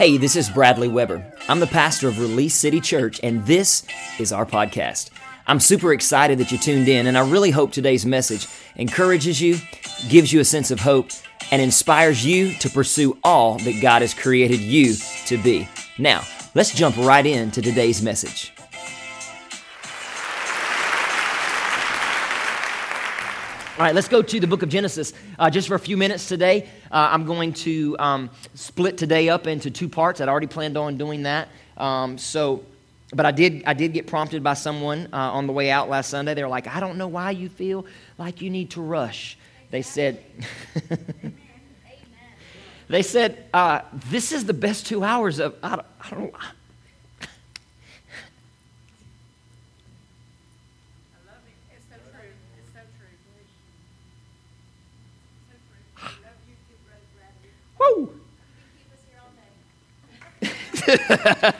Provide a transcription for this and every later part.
Hey, this is Bradley Weber. I'm the pastor of Release City Church, and this is our podcast. I'm super excited that you tuned in, and I really hope today's message encourages you, gives you a sense of hope, and inspires you to pursue all that God has created you to be. Now, let's jump right into today's message. All right, let's go to the book of Genesis uh, just for a few minutes today. Uh, I'm going to um, split today up into two parts. I'd already planned on doing that. Um, so, but I did, I did get prompted by someone uh, on the way out last Sunday. They were like, I don't know why you feel like you need to rush. They said, they said, uh, this is the best two hours of, I don't, I don't Woo!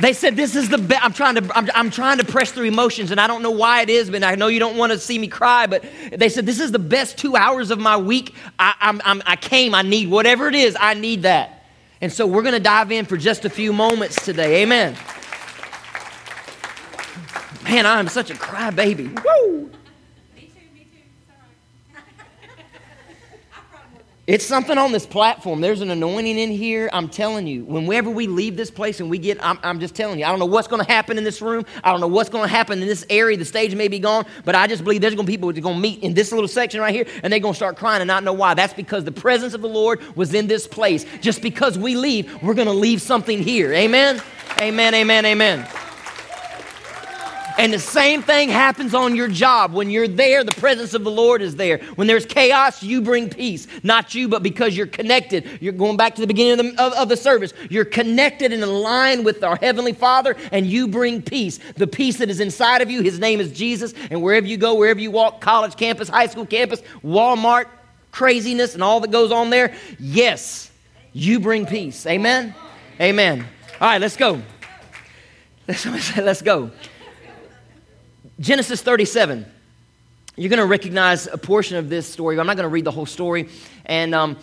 they said this is the best i'm trying to I'm, I'm, trying to press through emotions and i don't know why it is but i know you don't want to see me cry but they said this is the best two hours of my week. I, I'm, I'm, I came i need whatever it is i need that. And so we're going to dive in for just a few moments today. Amen. Man i'm such a crybaby. Woo! It's something on this platform. There's an anointing in here. I'm telling you, whenever we leave this place and we get, I'm, I'm just telling you, I don't know what's going to happen in this room. I don't know what's going to happen in this area. The stage may be gone, but I just believe there's going to be people that are going to meet in this little section right here and they're going to start crying and not know why. That's because the presence of the Lord was in this place. Just because we leave, we're going to leave something here. Amen? Amen, amen, amen. And the same thing happens on your job. When you're there, the presence of the Lord is there. When there's chaos, you bring peace. Not you, but because you're connected. You're going back to the beginning of the, of, of the service. You're connected and aligned with our Heavenly Father, and you bring peace. The peace that is inside of you, His name is Jesus. And wherever you go, wherever you walk, college campus, high school campus, Walmart, craziness, and all that goes on there, yes, you bring peace. Amen? Amen. All right, let's go. Let's, let's go. Genesis 37. You're going to recognize a portion of this story. I'm not going to read the whole story. And, um,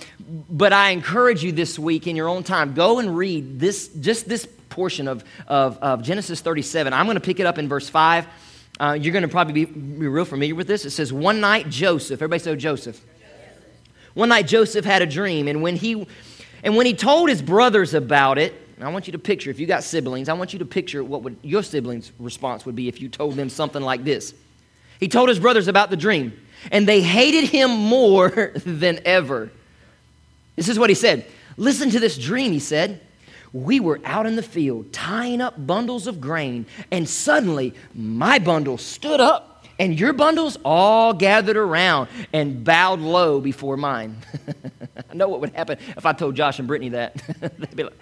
but I encourage you this week in your own time, go and read this, just this portion of, of, of Genesis 37. I'm going to pick it up in verse 5. Uh, you're going to probably be, be real familiar with this. It says, One night Joseph, everybody say Joseph. One night Joseph had a dream, and when he, and when he told his brothers about it, I want you to picture, if you got siblings, I want you to picture what would your siblings' response would be if you told them something like this. He told his brothers about the dream, and they hated him more than ever. This is what he said. Listen to this dream, he said. We were out in the field tying up bundles of grain, and suddenly my bundle stood up, and your bundles all gathered around and bowed low before mine. I know what would happen if I told Josh and Brittany that. They'd be like,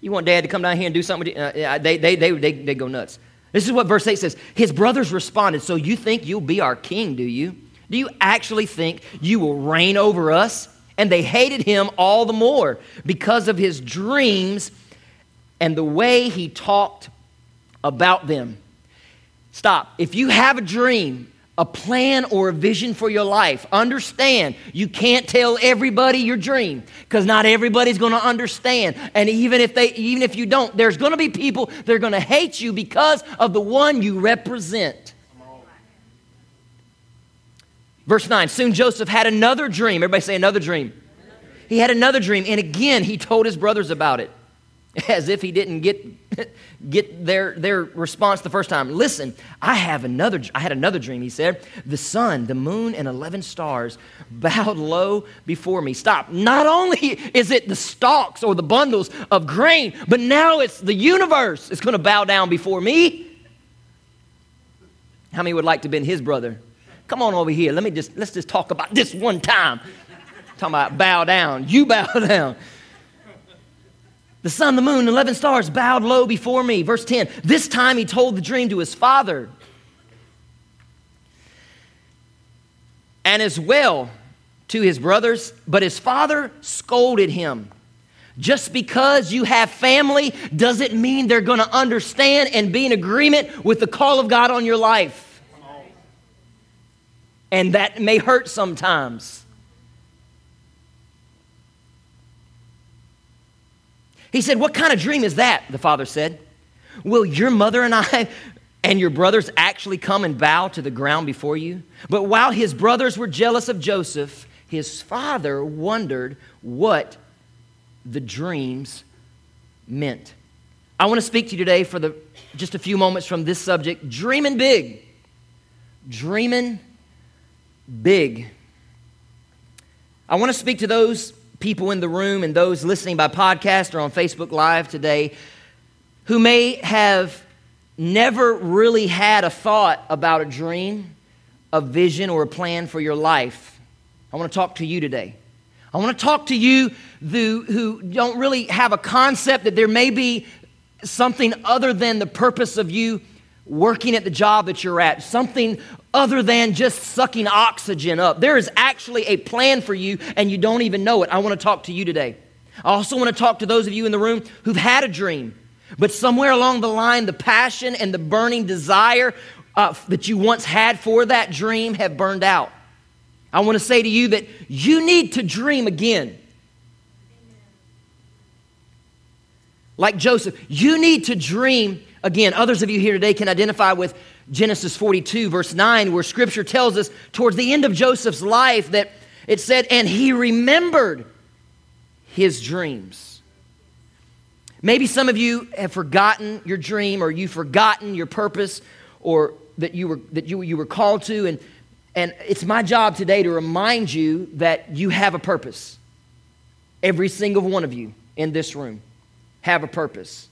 you want dad to come down here and do something? Uh, they, they, they, they, they go nuts. This is what verse 8 says. His brothers responded, So you think you'll be our king, do you? Do you actually think you will reign over us? And they hated him all the more because of his dreams and the way he talked about them. Stop. If you have a dream a plan or a vision for your life. Understand, you can't tell everybody your dream because not everybody's going to understand. And even if they even if you don't, there's going to be people that are going to hate you because of the one you represent. Verse 9, soon Joseph had another dream. Everybody say another dream. He had another dream and again he told his brothers about it. as if he didn't get, get their, their response the first time. Listen, I have another, I had another dream, he said. The sun, the moon, and 11 stars bowed low before me. Stop. Not only is it the stalks or the bundles of grain, but now it's the universe is going to bow down before me. How many would like to have been his brother? Come on over here. Let me just, let's just talk about this one time. Talking about bow down. You bow down. The sun, the moon, 11 stars bowed low before me. Verse 10 This time he told the dream to his father. And as well to his brothers, but his father scolded him. Just because you have family doesn't mean they're going to understand and be in agreement with the call of God on your life. And that may hurt sometimes. He said, What kind of dream is that? The father said. Will your mother and I and your brothers actually come and bow to the ground before you? But while his brothers were jealous of Joseph, his father wondered what the dreams meant. I want to speak to you today for the, just a few moments from this subject dreaming big. Dreaming big. I want to speak to those people in the room and those listening by podcast or on Facebook Live today who may have never really had a thought about a dream, a vision, or a plan for your life. I want to talk to you today. I want to talk to you who, who don't really have a concept that there may be something other than the purpose of you working at the job that you're at, something other than just sucking oxygen up. There is actually a plan for you and you don't even know it. I want to talk to you today. I also want to talk to those of you in the room who've had a dream, but somewhere along the line, the passion and the burning desire uh, that you once had for that dream have burned out. I want to say to you that you need to dream again. Like Joseph, you need to dream again. Others of you here today can identify with Genesis 42, verse 9, where scripture tells us towards the end of Joseph's life that it said, and he remembered his dreams. Maybe some of you have forgotten your dream or you've forgotten your purpose or that you were, that you, you were called to. And, and it's my job today to remind you that you have a purpose. Every single one of you in this room have a purpose.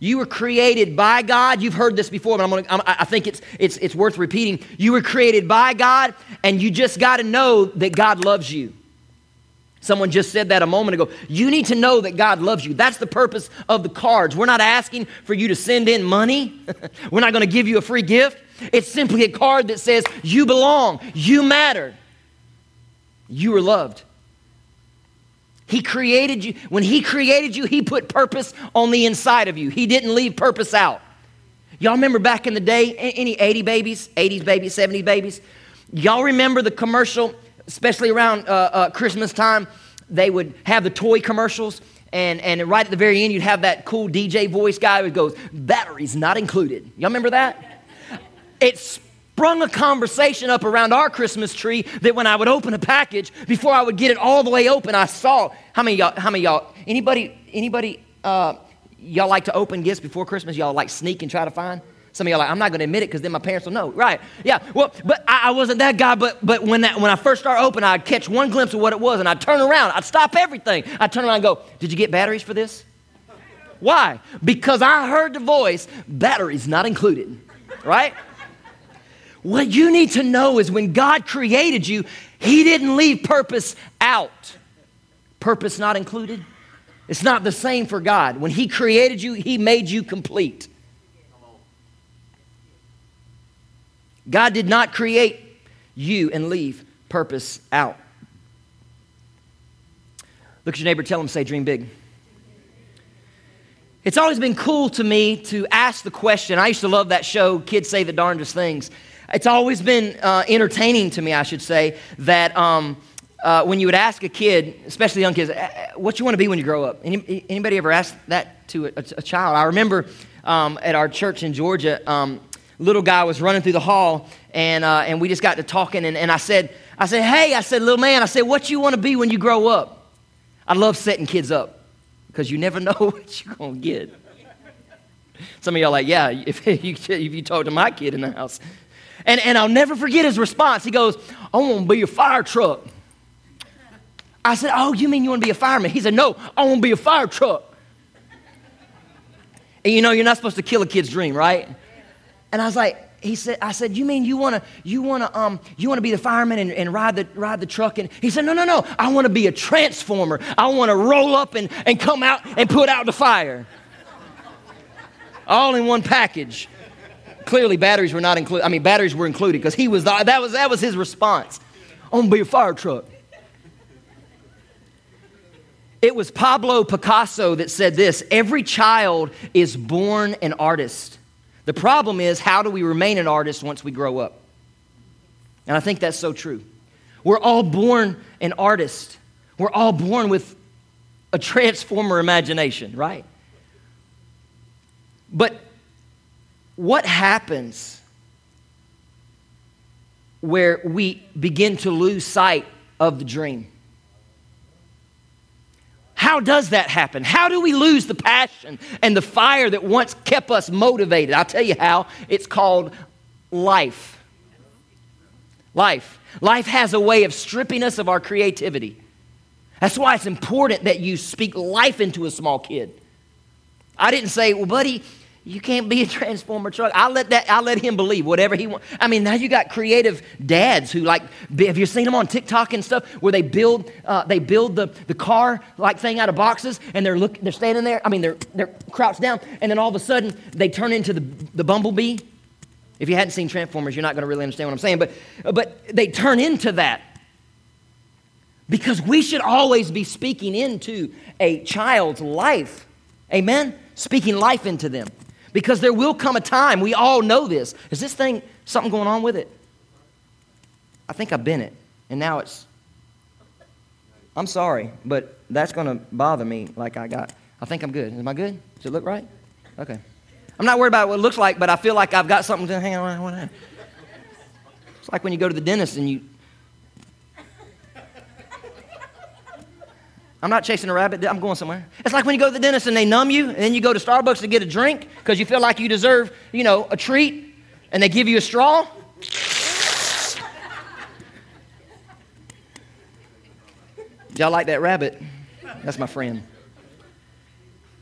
You were created by God. You've heard this before, but I'm gonna, I'm, i think it's, it's, it's worth repeating. You were created by God, and you just got to know that God loves you. Someone just said that a moment ago. You need to know that God loves you. That's the purpose of the cards. We're not asking for you to send in money, we're not going to give you a free gift. It's simply a card that says, You belong, you matter, you are loved. He created you. When He created you, He put purpose on the inside of you. He didn't leave purpose out. Y'all remember back in the day, any 80 babies, 80s babies, 70s babies? Y'all remember the commercial, especially around uh, uh, Christmas time? They would have the toy commercials, and, and right at the very end, you'd have that cool DJ voice guy who goes, Batteries not included. Y'all remember that? It's sprung a conversation up around our Christmas tree that when I would open a package, before I would get it all the way open, I saw how many y'all, how many y'all, anybody, anybody, uh, y'all like to open gifts before Christmas? Y'all like sneak and try to find? Some of y'all like, I'm not going to admit it because then my parents will know. Right? Yeah. Well, but I, I, wasn't that guy. But but when that when I first started open, I'd catch one glimpse of what it was, and I'd turn around. I'd stop everything. I'd turn around and go, Did you get batteries for this? Why? Because I heard the voice, batteries not included. Right? What you need to know is when God created you, He didn't leave purpose out. Purpose not included. It's not the same for God. When He created you, He made you complete. God did not create you and leave purpose out. Look at your neighbor, tell him, say, dream big. It's always been cool to me to ask the question. I used to love that show, Kids Say the Darndest Things. It's always been uh, entertaining to me, I should say, that um, uh, when you would ask a kid, especially young kids, what you want to be when you grow up? Any, anybody ever asked that to a, a child? I remember um, at our church in Georgia, um, little guy was running through the hall, and, uh, and we just got to talking, and, and I said, I said, hey, I said, little man, I said, what you want to be when you grow up? I love setting kids up because you never know what you're going to get. Some of y'all are like, yeah, if you, if you talk to my kid in the house, and, and I'll never forget his response. He goes, I want to be a fire truck. I said, Oh, you mean you want to be a fireman? He said, No, I want to be a fire truck. And you know, you're not supposed to kill a kid's dream, right? And I was like, he said, I said, you mean you want to, you want to, um, you want to be the fireman and, and ride the, ride the truck? And he said, no, no, no. I want to be a transformer. I want to roll up and, and come out and put out the fire. All in one package. Clearly, batteries were not included. I mean, batteries were included because he was the, that was that was his response. I'm gonna be a fire truck. It was Pablo Picasso that said this Every child is born an artist. The problem is, how do we remain an artist once we grow up? And I think that's so true. We're all born an artist, we're all born with a transformer imagination, right? But what happens where we begin to lose sight of the dream? How does that happen? How do we lose the passion and the fire that once kept us motivated? I'll tell you how. It's called life. Life. Life has a way of stripping us of our creativity. That's why it's important that you speak life into a small kid. I didn't say, well, buddy, you can't be a transformer truck. I let that. I let him believe whatever he wants. I mean, now you got creative dads who like. Have you seen them on TikTok and stuff where they build uh, they build the, the car like thing out of boxes and they're look they're standing there. I mean, they're they're crouched down and then all of a sudden they turn into the the bumblebee. If you hadn't seen Transformers, you're not going to really understand what I'm saying. But but they turn into that because we should always be speaking into a child's life. Amen? Speaking life into them. Because there will come a time, we all know this. Is this thing something going on with it? I think I've been it. And now it's, I'm sorry, but that's going to bother me like I got. I think I'm good. Am I good? Does it look right? Okay. I'm not worried about what it looks like, but I feel like I've got something to hang on. It's like when you go to the dentist and you I'm not chasing a rabbit. I'm going somewhere. It's like when you go to the dentist and they numb you, and then you go to Starbucks to get a drink because you feel like you deserve, you know, a treat, and they give you a straw. Y'all like that rabbit? That's my friend.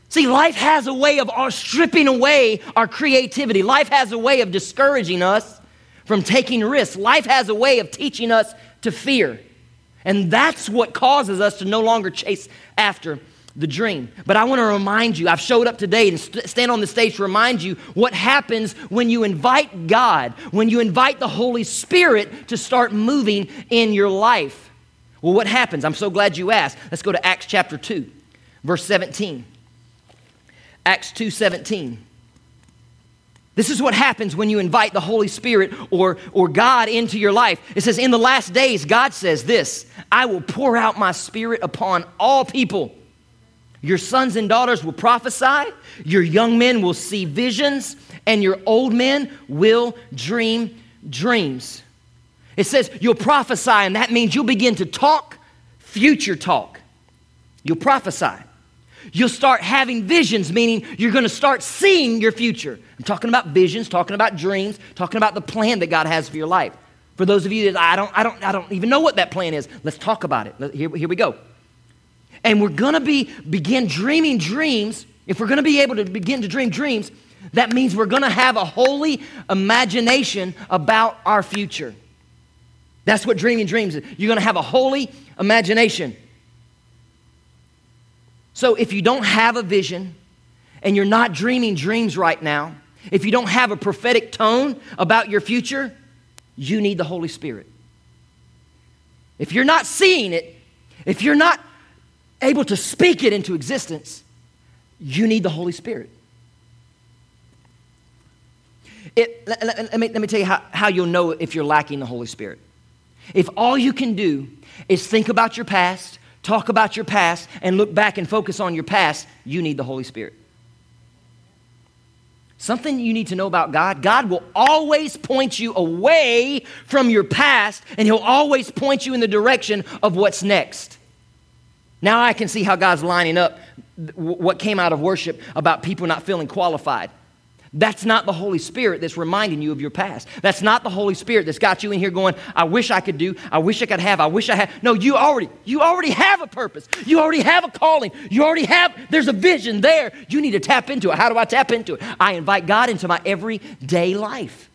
See, life has a way of our stripping away our creativity. Life has a way of discouraging us from taking risks. Life has a way of teaching us to fear. And that's what causes us to no longer chase after the dream. But I want to remind you, I've showed up today and st- stand on the stage to remind you what happens when you invite God, when you invite the Holy Spirit to start moving in your life. Well, what happens? I'm so glad you asked. Let's go to Acts chapter 2, verse 17. Acts 2 17. This is what happens when you invite the Holy Spirit or, or God into your life. It says, In the last days, God says this I will pour out my spirit upon all people. Your sons and daughters will prophesy, your young men will see visions, and your old men will dream dreams. It says you'll prophesy, and that means you'll begin to talk future talk. You'll prophesy. You'll start having visions, meaning you're going to start seeing your future. I'm talking about visions, talking about dreams, talking about the plan that God has for your life. For those of you that I don't, I don't, I don't even know what that plan is, let's talk about it. Here, here we go. And we're going to be begin dreaming dreams. If we're going to be able to begin to dream dreams, that means we're going to have a holy imagination about our future. That's what dreaming dreams is. You're going to have a holy imagination. So if you don't have a vision and you're not dreaming dreams right now, if you don't have a prophetic tone about your future, you need the Holy Spirit. If you're not seeing it, if you're not able to speak it into existence, you need the Holy Spirit. It, let, let, let, me, let me tell you how, how you'll know if you're lacking the Holy Spirit. If all you can do is think about your past, talk about your past and look back and focus on your past, you need the Holy Spirit. Something you need to know about God God will always point you away from your past, and He'll always point you in the direction of what's next. Now I can see how God's lining up what came out of worship about people not feeling qualified. That's not the Holy Spirit that's reminding you of your past. That's not the Holy Spirit that's got you in here going, I wish I could do, I wish I could have, I wish I had. No, you already, you already have a purpose. You already have a calling. You already have, there's a vision there. You need to tap into it. How do I tap into it? I invite God into my everyday life.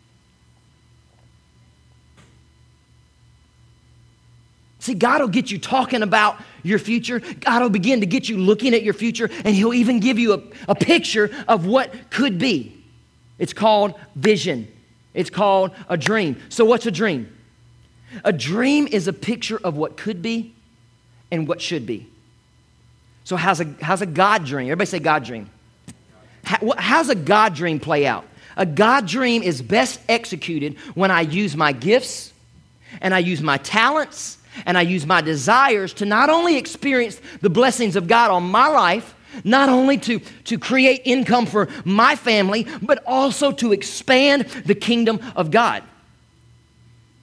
See, God will get you talking about your future. God will begin to get you looking at your future, and He'll even give you a, a picture of what could be. It's called vision. It's called a dream. So, what's a dream? A dream is a picture of what could be and what should be. So, how's a, how's a God dream? Everybody say God dream. How, how's a God dream play out? A God dream is best executed when I use my gifts and I use my talents and I use my desires to not only experience the blessings of God on my life, not only to, to create income for my family, but also to expand the kingdom of God.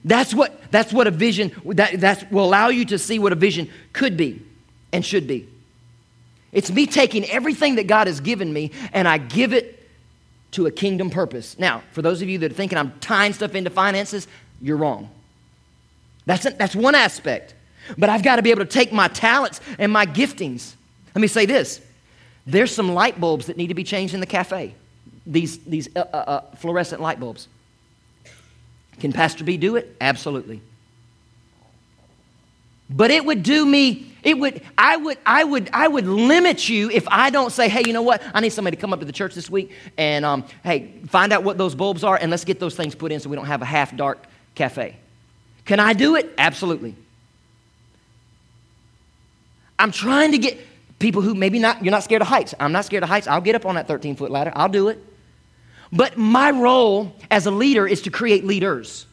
That's what, that's what a vision, that that's, will allow you to see what a vision could be and should be. It's me taking everything that God has given me and I give it to a kingdom purpose. Now, for those of you that are thinking I'm tying stuff into finances, you're wrong. That's, that's one aspect. But I've got to be able to take my talents and my giftings. Let me say this there's some light bulbs that need to be changed in the cafe, these, these uh, uh, uh, fluorescent light bulbs. Can Pastor B do it? Absolutely. But it would do me, it would, I would, I would, I would limit you if I don't say, hey, you know what? I need somebody to come up to the church this week and um, hey, find out what those bulbs are and let's get those things put in so we don't have a half dark cafe. Can I do it? Absolutely. I'm trying to get people who maybe not, you're not scared of heights. I'm not scared of heights. I'll get up on that 13 foot ladder. I'll do it. But my role as a leader is to create leaders.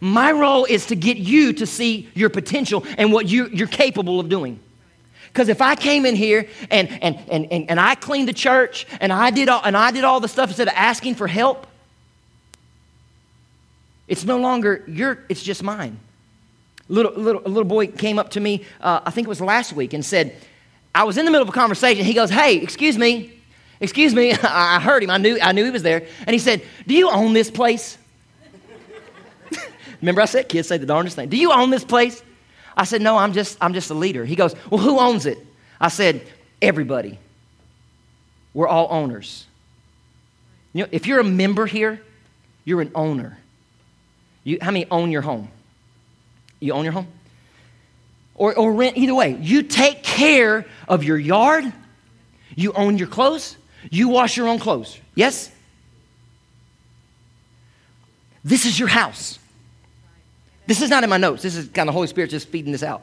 My role is to get you to see your potential and what you, you're capable of doing. Because if I came in here and, and, and, and, and I cleaned the church and I, did all, and I did all the stuff instead of asking for help, it's no longer your, it's just mine. Little, little, a little boy came up to me, uh, I think it was last week, and said, I was in the middle of a conversation. He goes, Hey, excuse me, Excuse me, I heard him. I knew, I knew he was there. And he said, Do you own this place? Remember I said kids say the darndest thing. Do you own this place? I said, No, I'm just, I'm just a leader. He goes, Well, who owns it? I said, Everybody. We're all owners. You know, if you're a member here, you're an owner. You, how many own your home? You own your home? Or, or rent, either way. You take care of your yard, you own your clothes, you wash your own clothes. Yes? This is your house. This is not in my notes. This is kind of Holy Spirit just feeding this out.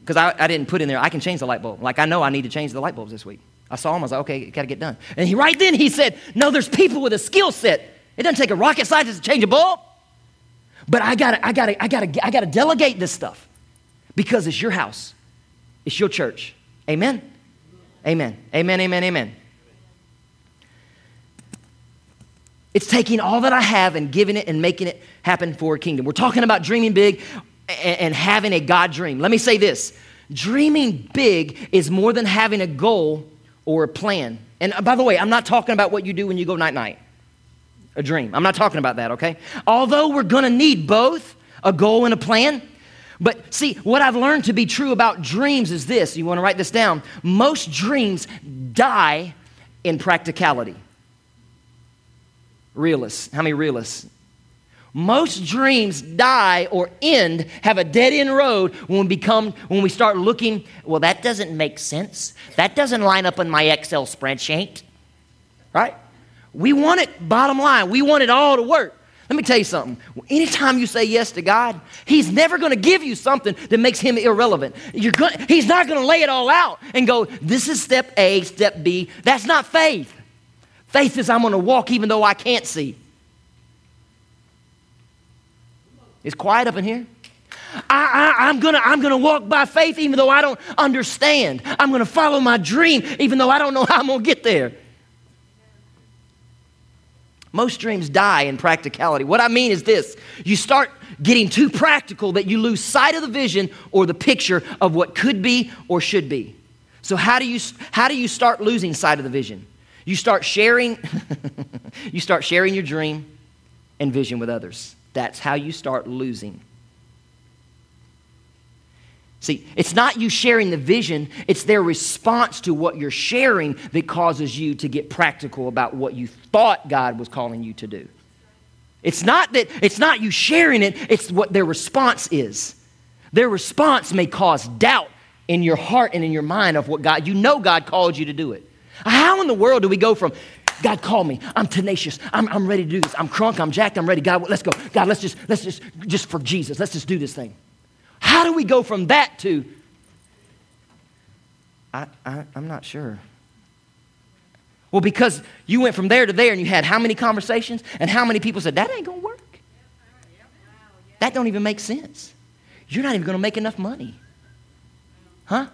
Because I, I didn't put in there, I can change the light bulb. Like, I know I need to change the light bulbs this week. I saw him, I was like, okay, got to get done. And he, right then he said, no, there's people with a skill set. It doesn't take a rocket scientist to change a bulb. But I gotta, I gotta, I gotta, I gotta delegate this stuff because it's your house, it's your church. Amen. Amen. Amen. Amen. Amen. It's taking all that I have and giving it and making it happen for a kingdom. We're talking about dreaming big and having a God dream. Let me say this dreaming big is more than having a goal or a plan. And uh, by the way, I'm not talking about what you do when you go night night, a dream. I'm not talking about that, okay? Although we're gonna need both a goal and a plan. But see, what I've learned to be true about dreams is this you wanna write this down. Most dreams die in practicality. Realists. How many realists? Most dreams die or end, have a dead end road when we become, when we start looking, well, that doesn't make sense. That doesn't line up in my Excel spreadsheet. Right? We want it, bottom line, we want it all to work. Let me tell you something. Anytime you say yes to God, He's never going to give you something that makes Him irrelevant. You're gonna, he's not going to lay it all out and go, this is step A, step B. That's not faith. Faith is I'm going to walk even though I can't see. It's quiet up in here. I, am gonna, I'm gonna walk by faith even though I don't understand. I'm gonna follow my dream even though I don't know how I'm gonna get there. Most dreams die in practicality. What I mean is this you start getting too practical that you lose sight of the vision or the picture of what could be or should be. So, how do you, how do you start losing sight of the vision? You start sharing, you start sharing your dream and vision with others. That's how you start losing. See, it's not you sharing the vision, it's their response to what you're sharing that causes you to get practical about what you thought God was calling you to do. It's not that it's not you sharing it, it's what their response is. Their response may cause doubt in your heart and in your mind of what God, you know God called you to do it. How in the world do we go from, God called me, I'm tenacious, I'm, I'm ready to do this, I'm crunk, I'm jacked, I'm ready, God, let's go. God, let's just, let's just, just for Jesus, let's just do this thing. How do we go from that to, I, I, I'm not sure. Well, because you went from there to there and you had how many conversations and how many people said, that ain't gonna work. That don't even make sense. you're not even going to make enough money. Huh?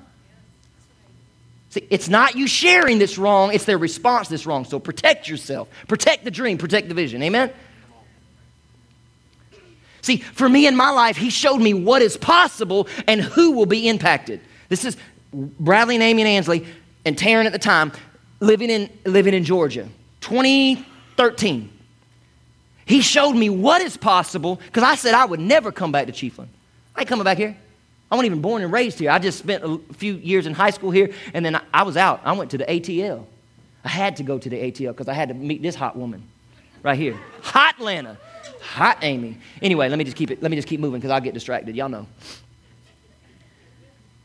See, it's not you sharing that's wrong, it's their response that's wrong. So protect yourself. Protect the dream, protect the vision. Amen? See, for me in my life, he showed me what is possible and who will be impacted. This is Bradley and Amy and Ansley and Taryn at the time living in, living in Georgia. 2013. He showed me what is possible because I said I would never come back to Chiefland. I ain't coming back here. I wasn't even born and raised here. I just spent a few years in high school here, and then I was out. I went to the ATL. I had to go to the ATL because I had to meet this hot woman right here. Hot Lana. Hot Amy. Anyway, let me just keep it, let me just keep moving because I'll get distracted. Y'all know.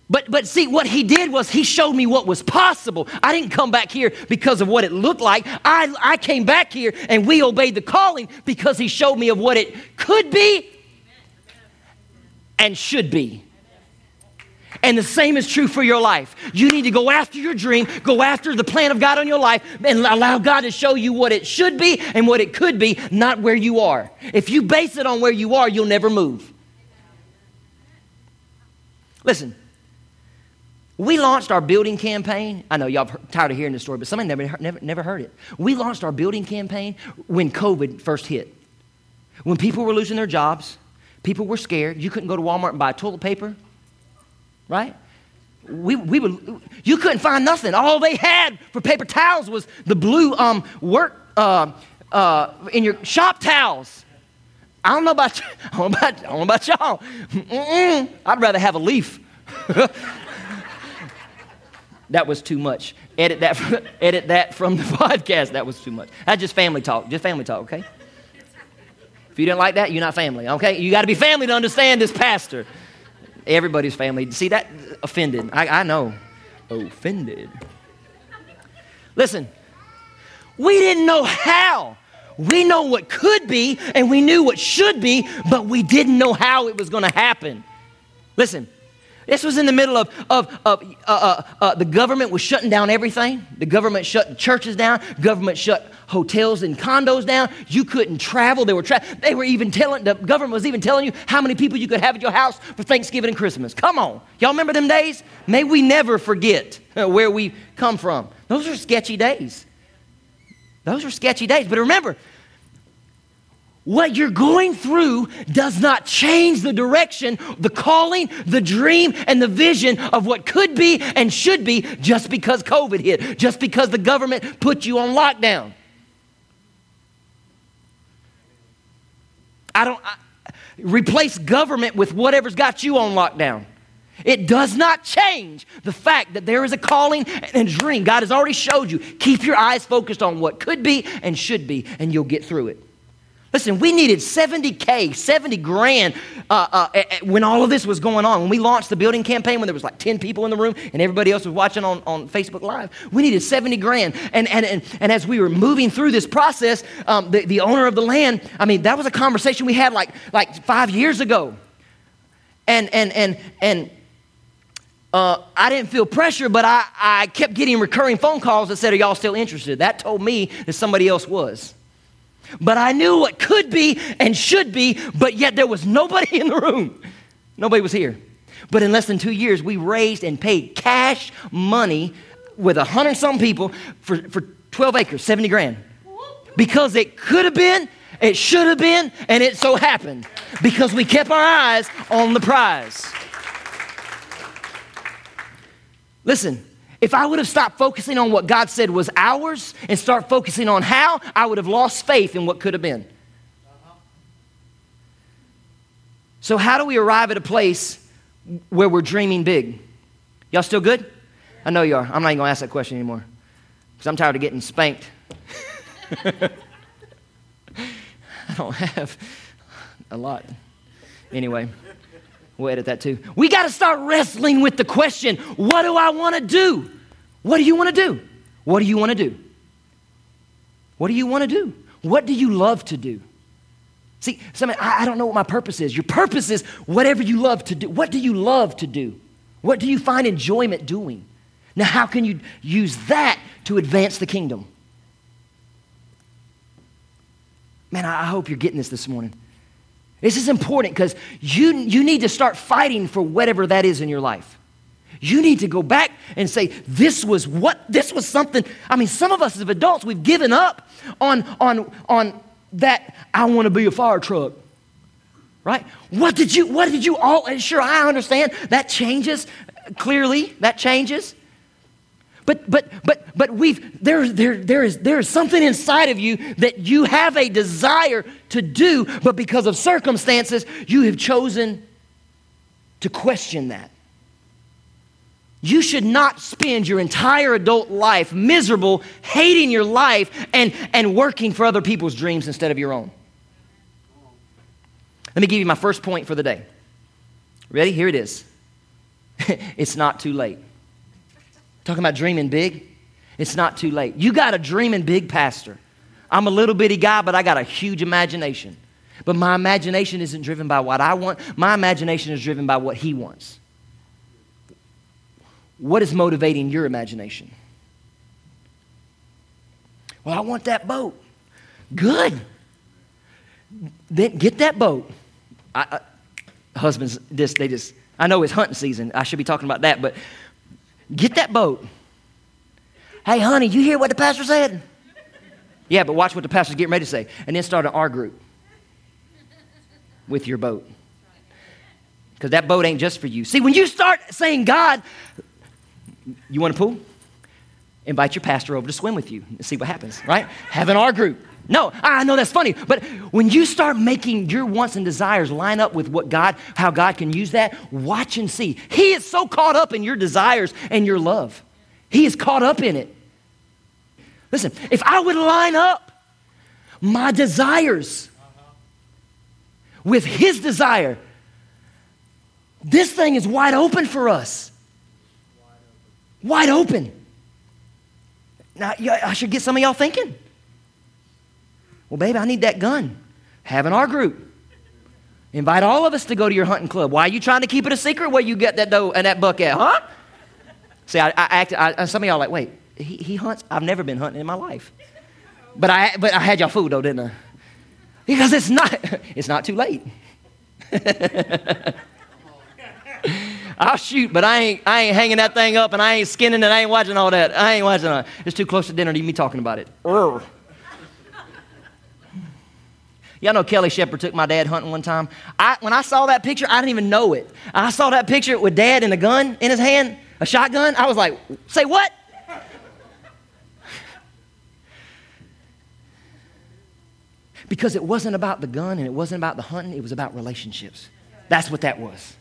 But, but see, what he did was he showed me what was possible. I didn't come back here because of what it looked like. I, I came back here and we obeyed the calling because he showed me of what it could be and should be. And the same is true for your life. You need to go after your dream, go after the plan of God on your life, and allow God to show you what it should be and what it could be, not where you are. If you base it on where you are, you'll never move. Listen, we launched our building campaign. I know y'all tired of hearing this story, but somebody never, never, never heard it. We launched our building campaign when COVID first hit. When people were losing their jobs, people were scared. You couldn't go to Walmart and buy toilet paper, right? We, we would, you couldn't find nothing. All they had for paper towels was the blue um, work uh, uh, in your shop towels. I don't know about, I don't know about, I don't know about y'all. Mm-mm. I'd rather have a leaf. That was too much. Edit that, from, edit that from the podcast. That was too much. That's just family talk. Just family talk, okay? If you didn't like that, you're not family, okay? You got to be family to understand this pastor. Everybody's family. See, that offended. I, I know. Offended. Listen, we didn't know how. We know what could be and we knew what should be, but we didn't know how it was going to happen. Listen, this was in the middle of, of, of uh, uh, uh, the government was shutting down everything. The government shut churches down. Government shut hotels and condos down. You couldn't travel. They were tra- they were even telling the government was even telling you how many people you could have at your house for Thanksgiving and Christmas. Come on, y'all remember them days? May we never forget where we come from. Those are sketchy days. Those are sketchy days. But remember, what you're going through does not change the direction, the calling, the dream, and the vision of what could be and should be just because COVID hit, just because the government put you on lockdown. I don't I, replace government with whatever's got you on lockdown. It does not change the fact that there is a calling and a dream. God has already showed you. Keep your eyes focused on what could be and should be, and you'll get through it. Listen, we needed 70K, 70 grand uh, uh, when all of this was going on. When we launched the building campaign, when there was like 10 people in the room and everybody else was watching on, on Facebook Live, we needed 70 grand. And, and, and, and as we were moving through this process, um, the, the owner of the land, I mean, that was a conversation we had like, like five years ago. And, and, and, and, uh, I didn't feel pressure, but I, I kept getting recurring phone calls that said, Are y'all still interested? That told me that somebody else was. But I knew what could be and should be, but yet there was nobody in the room. Nobody was here. But in less than two years, we raised and paid cash money with a hundred some people for, for 12 acres, 70 grand. Because it could have been, it should have been, and it so happened. Because we kept our eyes on the prize. Listen, if I would have stopped focusing on what God said was ours and start focusing on how, I would have lost faith in what could have been. So, how do we arrive at a place where we're dreaming big? Y'all still good? I know you are. I'm not even going to ask that question anymore because I'm tired of getting spanked. I don't have a lot. Anyway. We'll edit that too. We got to start wrestling with the question what do I want to do? What do you want to do? What do you want to do? What do you want to do? What do you love to do? See, somebody, I, I don't know what my purpose is. Your purpose is whatever you love to do. What do you love to do? What do you find enjoyment doing? Now, how can you use that to advance the kingdom? Man, I hope you're getting this this morning. This is important because you, you need to start fighting for whatever that is in your life. You need to go back and say, This was what? This was something. I mean, some of us as adults, we've given up on, on, on that, I want to be a fire truck. Right? What did you, what did you all, And sure, I understand that changes clearly, that changes. But but but but we've there there there is there is something inside of you that you have a desire to do, but because of circumstances, you have chosen to question that. You should not spend your entire adult life miserable, hating your life, and, and working for other people's dreams instead of your own. Let me give you my first point for the day. Ready? Here it is. it's not too late. Talking about dreaming big, it's not too late. You got a dreaming big pastor. I'm a little bitty guy, but I got a huge imagination. But my imagination isn't driven by what I want, my imagination is driven by what he wants. What is motivating your imagination? Well, I want that boat. Good. Then get that boat. I, I, husbands, this they just. I know it's hunting season. I should be talking about that, but Get that boat. Hey, honey, you hear what the pastor said? Yeah, but watch what the pastor's getting ready to say. And then start an R group with your boat. Because that boat ain't just for you. See, when you start saying, God, you want to pool? Invite your pastor over to swim with you and see what happens, right? Have an R group. No, ah, I know that's funny, but when you start making your wants and desires line up with what God, how God can use that, watch and see. He is so caught up in your desires and your love. He is caught up in it. Listen, if I would line up my desires with His desire, this thing is wide open for us. Wide open. Now, I should get some of y'all thinking. Well, baby, I need that gun. Have an R group. Invite all of us to go to your hunting club. Why are you trying to keep it a secret where you get that doe and that buck at, huh? See, I, I acted, I, some of y'all like, wait, he, he hunts? I've never been hunting in my life. But I, but I had y'all food though, didn't I? Because it's not, it's not too late. I'll shoot, but I ain't, I ain't hanging that thing up and I ain't skinning it. I ain't watching all that. I ain't watching it. It's too close to dinner to me talking about it. Urgh. Y'all know Kelly Shepard took my dad hunting one time. I, when I saw that picture, I didn't even know it. I saw that picture with dad and a gun in his hand, a shotgun. I was like, say what? because it wasn't about the gun and it wasn't about the hunting, it was about relationships. That's what that was.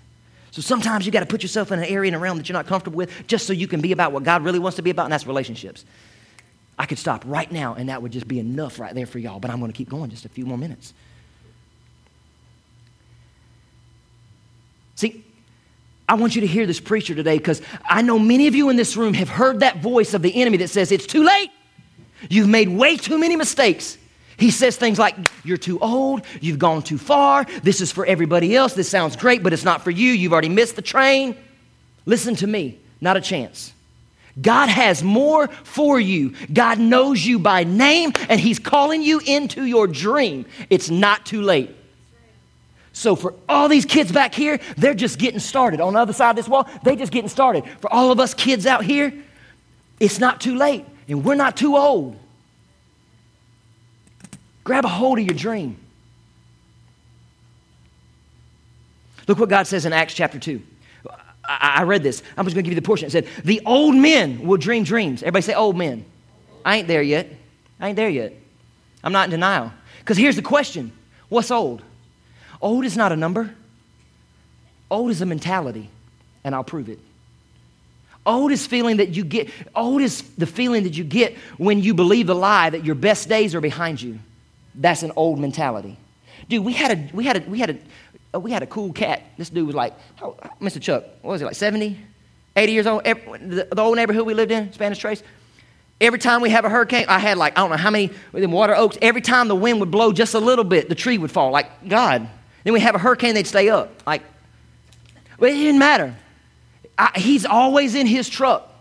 So sometimes you got to put yourself in an area and a realm that you're not comfortable with just so you can be about what God really wants to be about, and that's relationships. I could stop right now and that would just be enough right there for y'all, but I'm going to keep going just a few more minutes. See, I want you to hear this preacher today because I know many of you in this room have heard that voice of the enemy that says, It's too late. You've made way too many mistakes. He says things like, You're too old. You've gone too far. This is for everybody else. This sounds great, but it's not for you. You've already missed the train. Listen to me, not a chance. God has more for you. God knows you by name, and He's calling you into your dream. It's not too late. So, for all these kids back here, they're just getting started. On the other side of this wall, they're just getting started. For all of us kids out here, it's not too late, and we're not too old. Grab a hold of your dream. Look what God says in Acts chapter 2. I, I read this. I'm just going to give you the portion. It said, The old men will dream dreams. Everybody say, Old men. I ain't there yet. I ain't there yet. I'm not in denial. Because here's the question What's old? Old is not a number, old is a mentality, and I'll prove it. Old is feeling that you get, old is the feeling that you get when you believe the lie that your best days are behind you. That's an old mentality. Dude, we had a, we had a, we had a, Uh, we had a cool cat. This dude was like, how, Mr. Chuck, what was he, like 70, 80 years old? Every, the, the, old neighborhood we lived in, Spanish Trace. Every time we have a hurricane, I had like, I don't know how many, in water oaks, every time the wind would blow just a little bit, the tree would fall. Like, God. Then we have a hurricane, they'd stay up. Like, well, it didn't matter. I, he's always in his truck.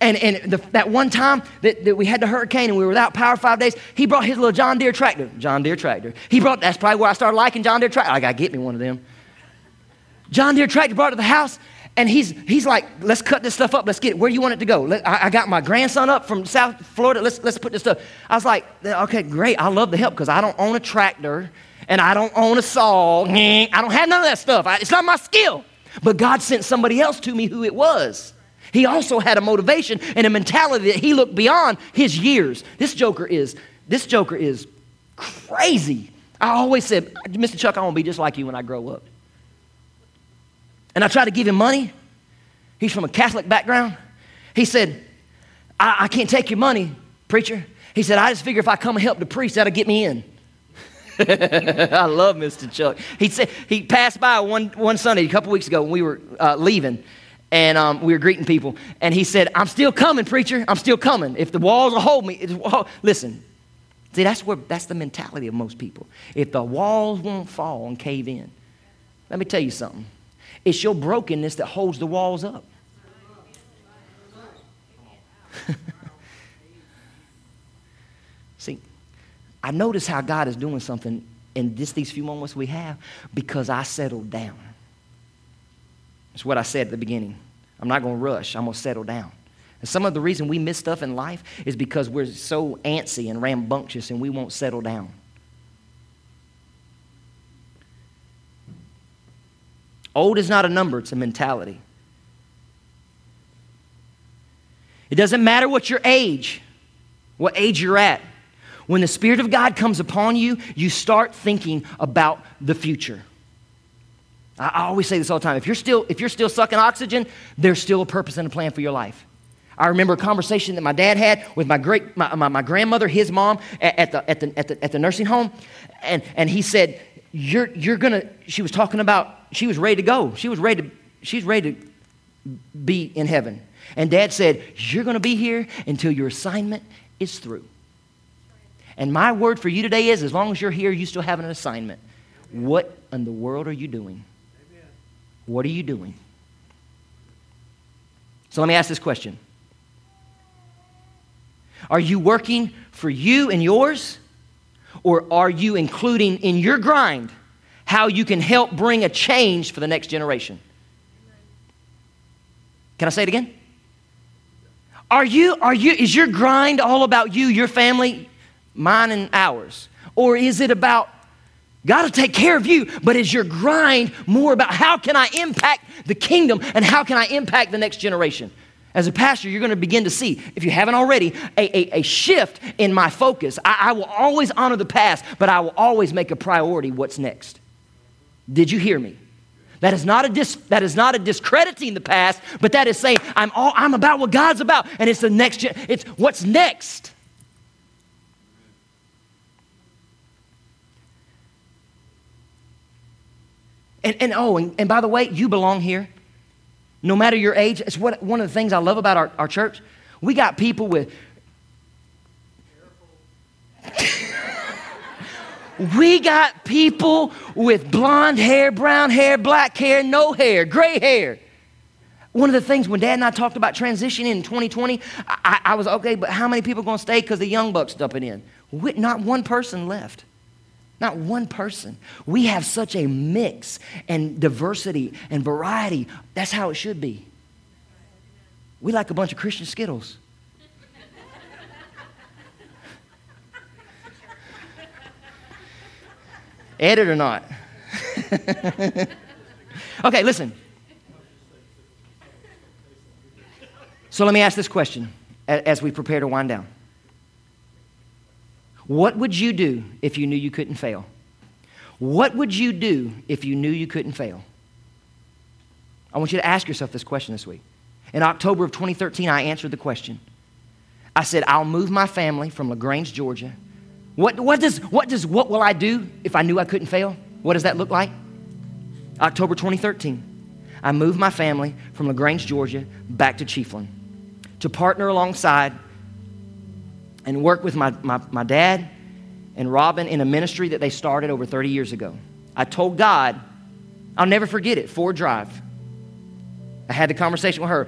And, and the, that one time that, that we had the hurricane and we were without power five days, he brought his little John Deere tractor. John Deere tractor. He brought, that's probably where I started liking John Deere tractor. I got to get me one of them. John Deere tractor brought to the house, and he's, he's like, let's cut this stuff up. Let's get it. Where do you want it to go? Let, I, I, got my grandson up from South Florida. Let's, let's put this stuff. I was like, okay, great. I love the help because I don't own a tractor and I don't own a saw. I don't have none of that stuff. I, it's not my skill. But God sent somebody else to me who it was. He also had a motivation and a mentality that he looked beyond his years. This joker is, this joker is crazy. I always said, Mr. Chuck, I want to be just like you when I grow up. And I tried to give him money. He's from a Catholic background. He said, I, I can't take your money, preacher. He said, I just figure if I come and help the priest, that'll get me in. I love Mr. Chuck. He said he passed by one, one Sunday a couple weeks ago when we were uh, leaving, and um, we were greeting people. And he said, "I'm still coming, preacher. I'm still coming. If the walls will hold me, listen. See, that's where that's the mentality of most people. If the walls won't fall and cave in, let me tell you something. It's your brokenness that holds the walls up. See, I notice how God is doing something in just these few moments we have because I settled down. That's what I said at the beginning. I'm not going to rush, I'm going to settle down. And some of the reason we miss stuff in life is because we're so antsy and rambunctious and we won't settle down. Old is not a number, it's a mentality. It doesn't matter what your age, what age you're at. When the Spirit of God comes upon you, you start thinking about the future. I, always say this all the time. If you're still, if you're still sucking oxygen, there's still a purpose and a plan for your life. I remember a conversation that my dad had with my great my, my, my grandmother, his mom, at, at, the, at, the, at, the, at the nursing home. And, and he said, you're, you're gonna, she was talking about she was ready to go. She was ready to, she's ready to be in heaven. And dad said, You're to be here until your assignment is through. And my word for you today is as long as you're here, you still have an assignment. What in the world are you doing? What are you doing? So let me ask this question Are you working for you and yours? Or are you including in your grind how you can help bring a change for the next generation. Can I say it again? Are you, are you, is your grind all about you, your family, mine and ours? Or is it about God to take care of you, but is your grind more about how can I impact the kingdom and how can I impact the next generation? As a pastor, you're going to begin to see, if you haven't already, a, a, a shift in my focus. I, I will always honor the past, but I will always make a priority what's next. Did you hear me? That is not a dis, that is not a discrediting the past, but that is saying I'm all I'm about what God's about, and it's the next. It's what's next. And, and oh, and, and by the way, you belong here. No matter your age, it's what, one of the things I love about our, our church. We got people with We got people with blonde hair, brown hair, black hair, no hair, gray hair. One of the things when Dad and I talked about transitioning in 2020, I, I was okay, but how many people are going to stay because the young bucks dumping in? Not one person left. Not one person. We have such a mix and diversity and variety. That's how it should be. We like a bunch of Christian Skittles. Edit or not? okay, listen. So let me ask this question as we prepare to wind down. What would you do if you knew you couldn't fail? What would you do if you knew you couldn't fail? I want you to ask yourself this question this week. In October of 2013, I answered the question. I said, I'll move my family from LaGrange, Georgia, what, what, does, what does what will I do if I knew I couldn't fail? What does that look like? October 2013, I moved my family from LaGrange, Georgia, back to Chiefland to partner alongside and work with my, my, my dad and Robin in a ministry that they started over 30 years ago. I told God, I'll never forget it, Ford Drive. I had the conversation with her.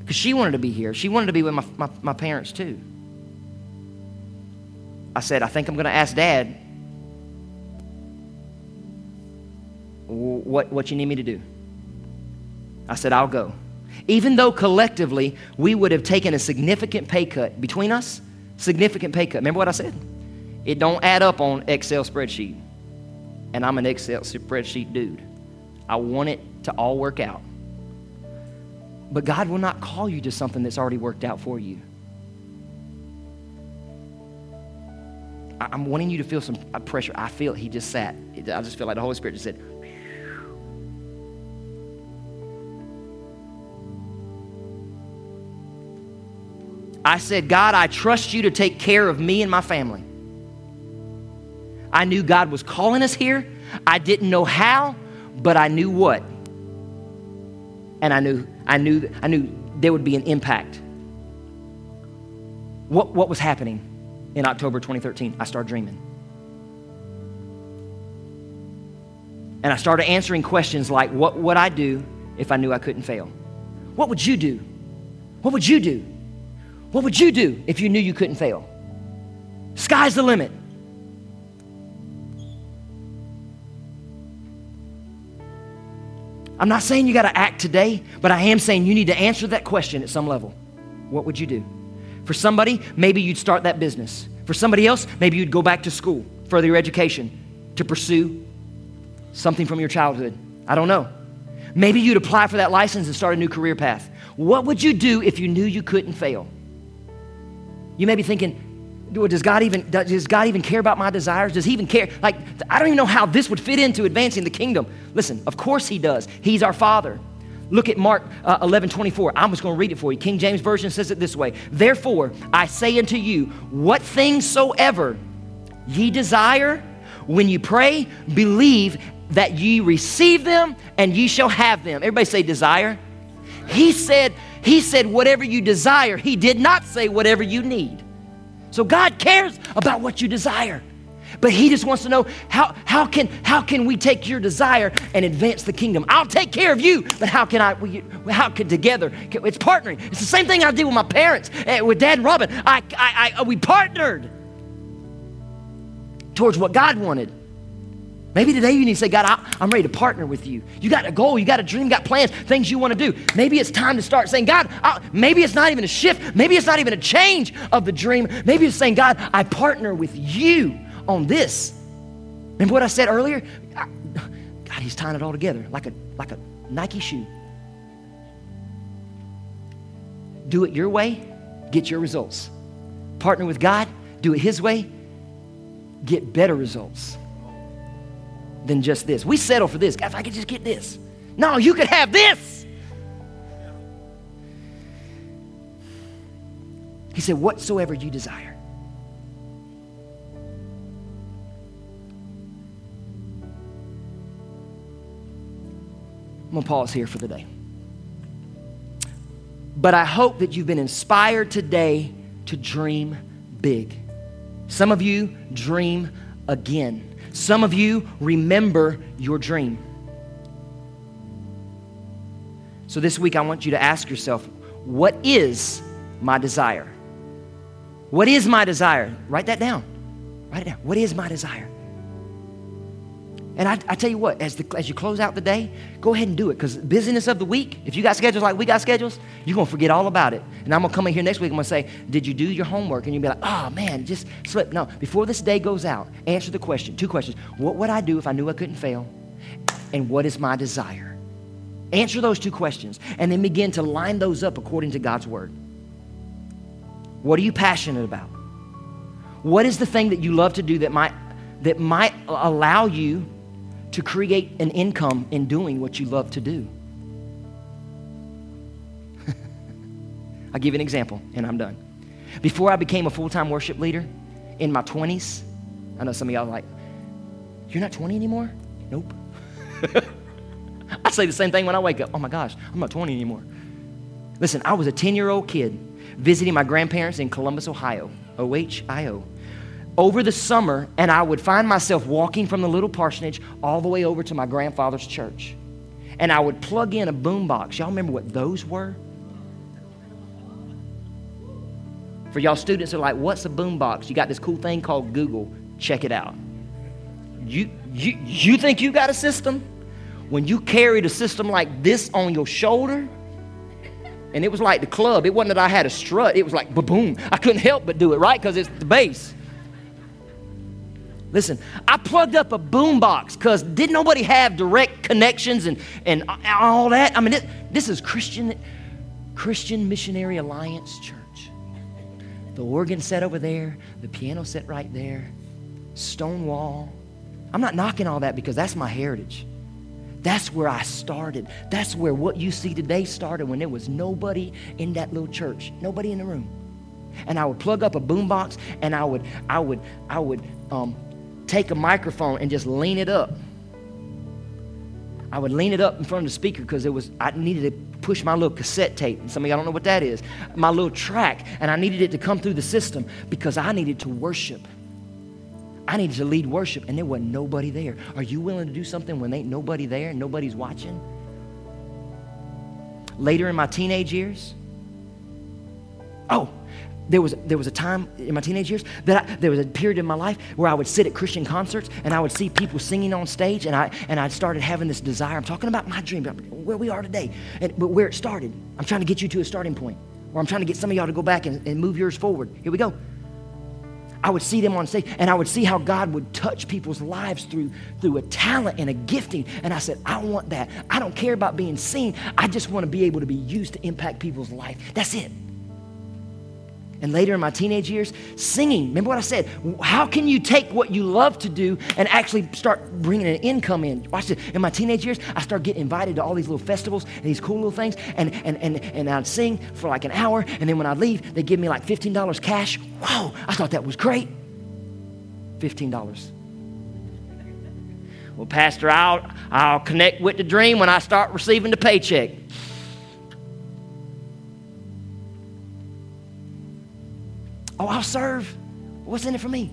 Because she wanted to be here. She wanted to be with my, my, my parents too. I said, I think I'm going to ask dad what, what you need me to do. I said, I'll go. Even though collectively we would have taken a significant pay cut between us, significant pay cut. Remember what I said? It don't add up on Excel spreadsheet. And I'm an Excel spreadsheet dude. I want it to all work out. But God will not call you to something that's already worked out for you. I'm wanting you to feel some uh, pressure. I feel he just sat. I just feel like the Holy Spirit just said, I said, God, I trust you to take care of me and my family. I knew God was calling us here. I didn't know how, but I knew what. And I knew, I knew, I knew there would be an impact. What, what was happening in October 2013? I started dreaming. And I started answering questions like, What would I do if I knew I couldn't fail? What would you do? What would you do? What would you do if you knew you couldn't fail? Sky's the limit. I'm not saying you got to act today, but I am saying you need to answer that question at some level. What would you do? For somebody, maybe you'd start that business. For somebody else, maybe you'd go back to school, further your education, to pursue something from your childhood. I don't know. Maybe you'd apply for that license and start a new career path. What would you do if you knew you couldn't fail? You may be thinking, does God even does God even care about my desires? Does he even care? Like I don't even know how this would fit into advancing the kingdom. Listen, of course he does. He's our father. Look at Mark uh, 11, 24. I'm just going to read it for you. King James Version says it this way Therefore, I say unto you, what things soever ye desire, when you pray, believe that ye receive them and ye shall have them. Everybody say desire. He said, He said, whatever you desire. He did not say whatever you need. So God cares about what you desire. But he just wants to know how, how, can, how can we take your desire and advance the kingdom? I'll take care of you, but how can I, we, how can together, it's partnering. It's the same thing I did with my parents, uh, with Dad and Robin. I, I, I, we partnered towards what God wanted. Maybe today you need to say, God, I, am ready to partner with you. You got a goal, you got a dream, got plans, things you want to do. Maybe it's time to start saying, God, I, maybe it's not even a shift. Maybe it's not even a change of the dream. Maybe it's saying, God, I partner with you on this. Remember what I said earlier? I, God, He's tying it all together like a, like a Nike shoe. Do it your way, get your results. Partner with God, do it His way, get better results than just this. We settle for this. God, if I could just get this. No, you could have this. He said, Whatsoever you desire. I'm going to pause here for the day. But I hope that you've been inspired today to dream big. Some of you dream again. Some of you remember your dream. So this week, I want you to ask yourself, what is my desire? What is my desire? Write that down. Write it down. What is my desire? And I, I tell you what, as, the, as you close out the day, go ahead and do it because busyness of the week, if you got schedules like we got schedules, you're going to forget all about it. And I'm going to come in here next week, I'm going to say, Did you do your homework? And you'll be like, Oh man, just slip. No, before this day goes out, answer the question two questions. What would I do if I knew I couldn't fail? And what is my desire? Answer those two questions and then begin to line those up according to God's word. What are you passionate about? What is the thing that you love to do that might, that might allow you to create an income in doing what you love to do. I'll give you an example and I'm done. Before I became a full time worship leader in my 20s, I know some of y'all are like, You're not 20 anymore? Nope. I say the same thing when I wake up. Oh my gosh, I'm not 20 anymore. Listen, I was a 10 year old kid visiting my grandparents in Columbus, Ohio, O H I O over the summer, and I would find myself walking from the little parsonage all the way over to my grandfather's church. And I would plug in a boombox. Y'all remember what those were? For y'all students are like, what's a boombox? You got this cool thing called Google. Check it out. You, you, you think you got a system? When you carried a system like this on your shoulder, and it was like the club. It wasn't that I had a strut. It was like ba boom. I couldn't help but do it, right? Because it's the bass. Listen, I plugged up a boombox because didn't nobody have direct connections and, and all that? I mean, it, this is Christian, Christian Missionary Alliance Church. The organ set over there, the piano set right there, stone wall. I'm not knocking all that because that's my heritage. That's where I started. That's where what you see today started when there was nobody in that little church, nobody in the room. And I would plug up a boombox and I would, I would, I would um, take a microphone and just lean it up. I would lean it up in front of the speaker because it was I needed to push my little cassette tape. And some of y'all don't know what that is. My little track, and I needed it to come through the system because I needed to worship. I needed to lead worship, and there wasn't nobody there. Are you willing to do something when ain't nobody there and nobody's watching? Later in my teenage years, oh, there was, there was a time in my teenage years that I, there was a period in my life where I would sit at Christian concerts and I would see people singing on stage and I, and I started having this desire. I'm talking about my dream, where we are today, and, but where it started. I'm trying to get you to a starting point, or I'm trying to get some of y'all to go back and, and move yours forward. Here we go. I would see them on stage and I would see how God would touch people's lives through, through a talent and a gifting. And I said, I want that. I don't care about being seen. I just want to be able to be used to impact people's life. That's it and later in my teenage years, singing. Remember what I said? How can you take what you love to do and actually start bringing an income in? Watch this. In my teenage years, I started getting invited to all these little festivals and these cool little things, and, and, and, and I'd sing for like an hour, and then when I'd leave, they'd give me like $15 cash. Whoa, I thought that was great. $15. Well, Pastor, I'll, I'll connect with the dream when I start receiving the paycheck. Oh, I'll serve. What's in it for me?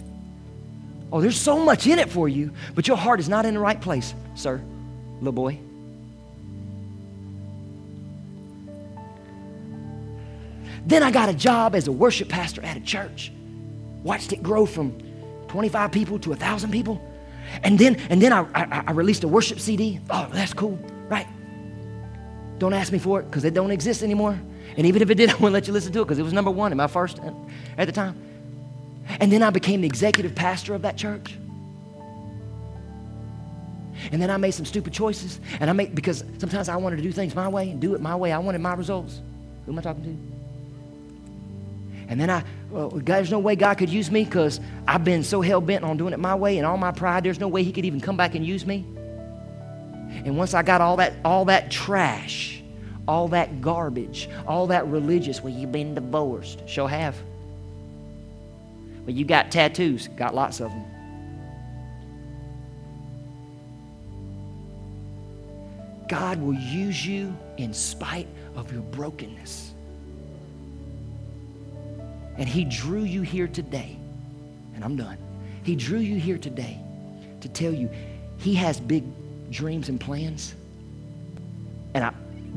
Oh, there's so much in it for you, but your heart is not in the right place, sir, little boy. Then I got a job as a worship pastor at a church. Watched it grow from 25 people to 1,000 people. And then, and then I, I, I released a worship CD. Oh, that's cool, right? Don't ask me for it because it don't exist anymore. And even if it did, I wouldn't let you listen to it because it was number one in my first uh, at the time. And then I became the executive pastor of that church. And then I made some stupid choices. And I made, because sometimes I wanted to do things my way and do it my way. I wanted my results. Who am I talking to? And then I, well, there's no way God could use me because I've been so hell bent on doing it my way and all my pride, there's no way He could even come back and use me. And once I got all that, all that trash, all that garbage, all that religious, well, you've been divorced. Sure have. Well, you got tattoos, got lots of them. God will use you in spite of your brokenness. And He drew you here today, and I'm done. He drew you here today to tell you He has big dreams and plans.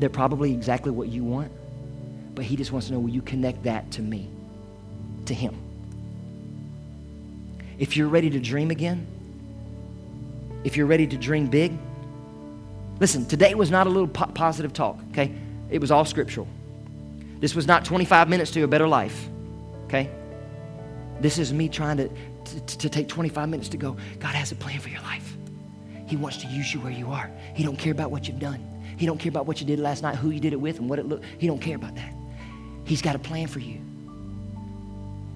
They're probably exactly what you want, but He just wants to know will you connect that to me, to Him? If you're ready to dream again, if you're ready to dream big, listen, today was not a little po- positive talk, okay? It was all scriptural. This was not 25 minutes to a better life, okay? This is me trying to, to, to take 25 minutes to go, God has a plan for your life. He wants to use you where you are. He don't care about what you've done. He don't care about what you did last night, who you did it with, and what it looked. He don't care about that. He's got a plan for you.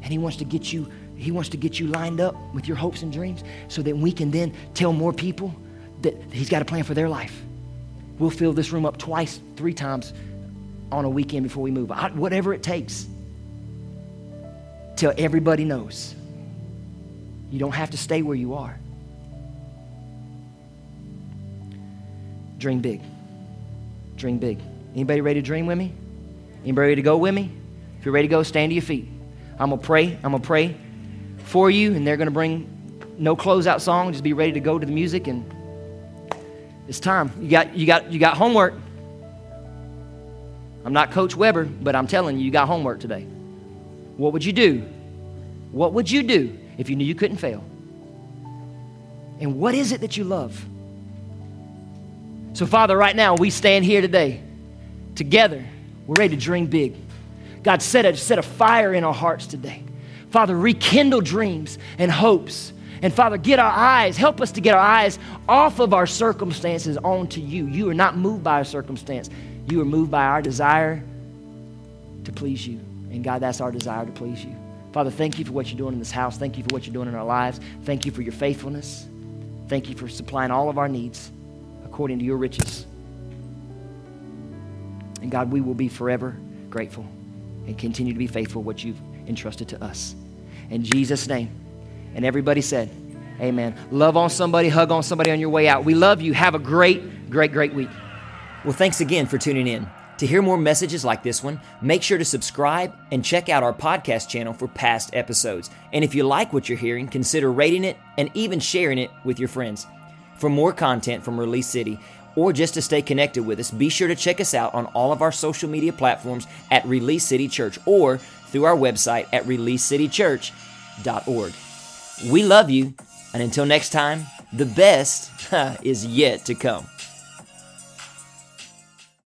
And he wants to get you, he wants to get you lined up with your hopes and dreams so that we can then tell more people that he's got a plan for their life. We'll fill this room up twice, three times on a weekend before we move. I, whatever it takes. Till everybody knows. You don't have to stay where you are. Dream big. Dream big. Anybody ready to dream with me? Anybody ready to go with me? If you're ready to go, stand to your feet. I'm going to pray. I'm going to pray for you, and they're going to bring no closeout song. Just be ready to go to the music, and it's time. You got, you got, you got homework. I'm not Coach Weber, but I'm telling you, you got homework today. what would you do? What would you do if you knew you couldn't fail? And what is it that you love? So, Father, right now we stand here today together. We're ready to dream big. God, set a, set a fire in our hearts today. Father, rekindle dreams and hopes. And Father, get our eyes, help us to get our eyes off of our circumstances onto you. You are not moved by our circumstance, you are moved by our desire to please you. And God, that's our desire to please you. Father, thank you for what you're doing in this house. Thank you for what you're doing in our lives. Thank you for your faithfulness. Thank you for supplying all of our needs according to your riches. And God, we will be forever grateful and continue to be faithful what you've entrusted to us. In Jesus' name. And everybody said, Amen. Love on somebody, hug on somebody on your way out. We love you. Have a great, great, great week. Well, thanks again for tuning in. To hear more messages like this one, make sure to subscribe and check out our podcast channel for past episodes. And if you like what you're hearing, consider rating it and even sharing it with your friends. For more content from Release City, or just to stay connected with us, be sure to check us out on all of our social media platforms at Release City Church or through our website at releasecitychurch.org. We love you, and until next time, the best is yet to come.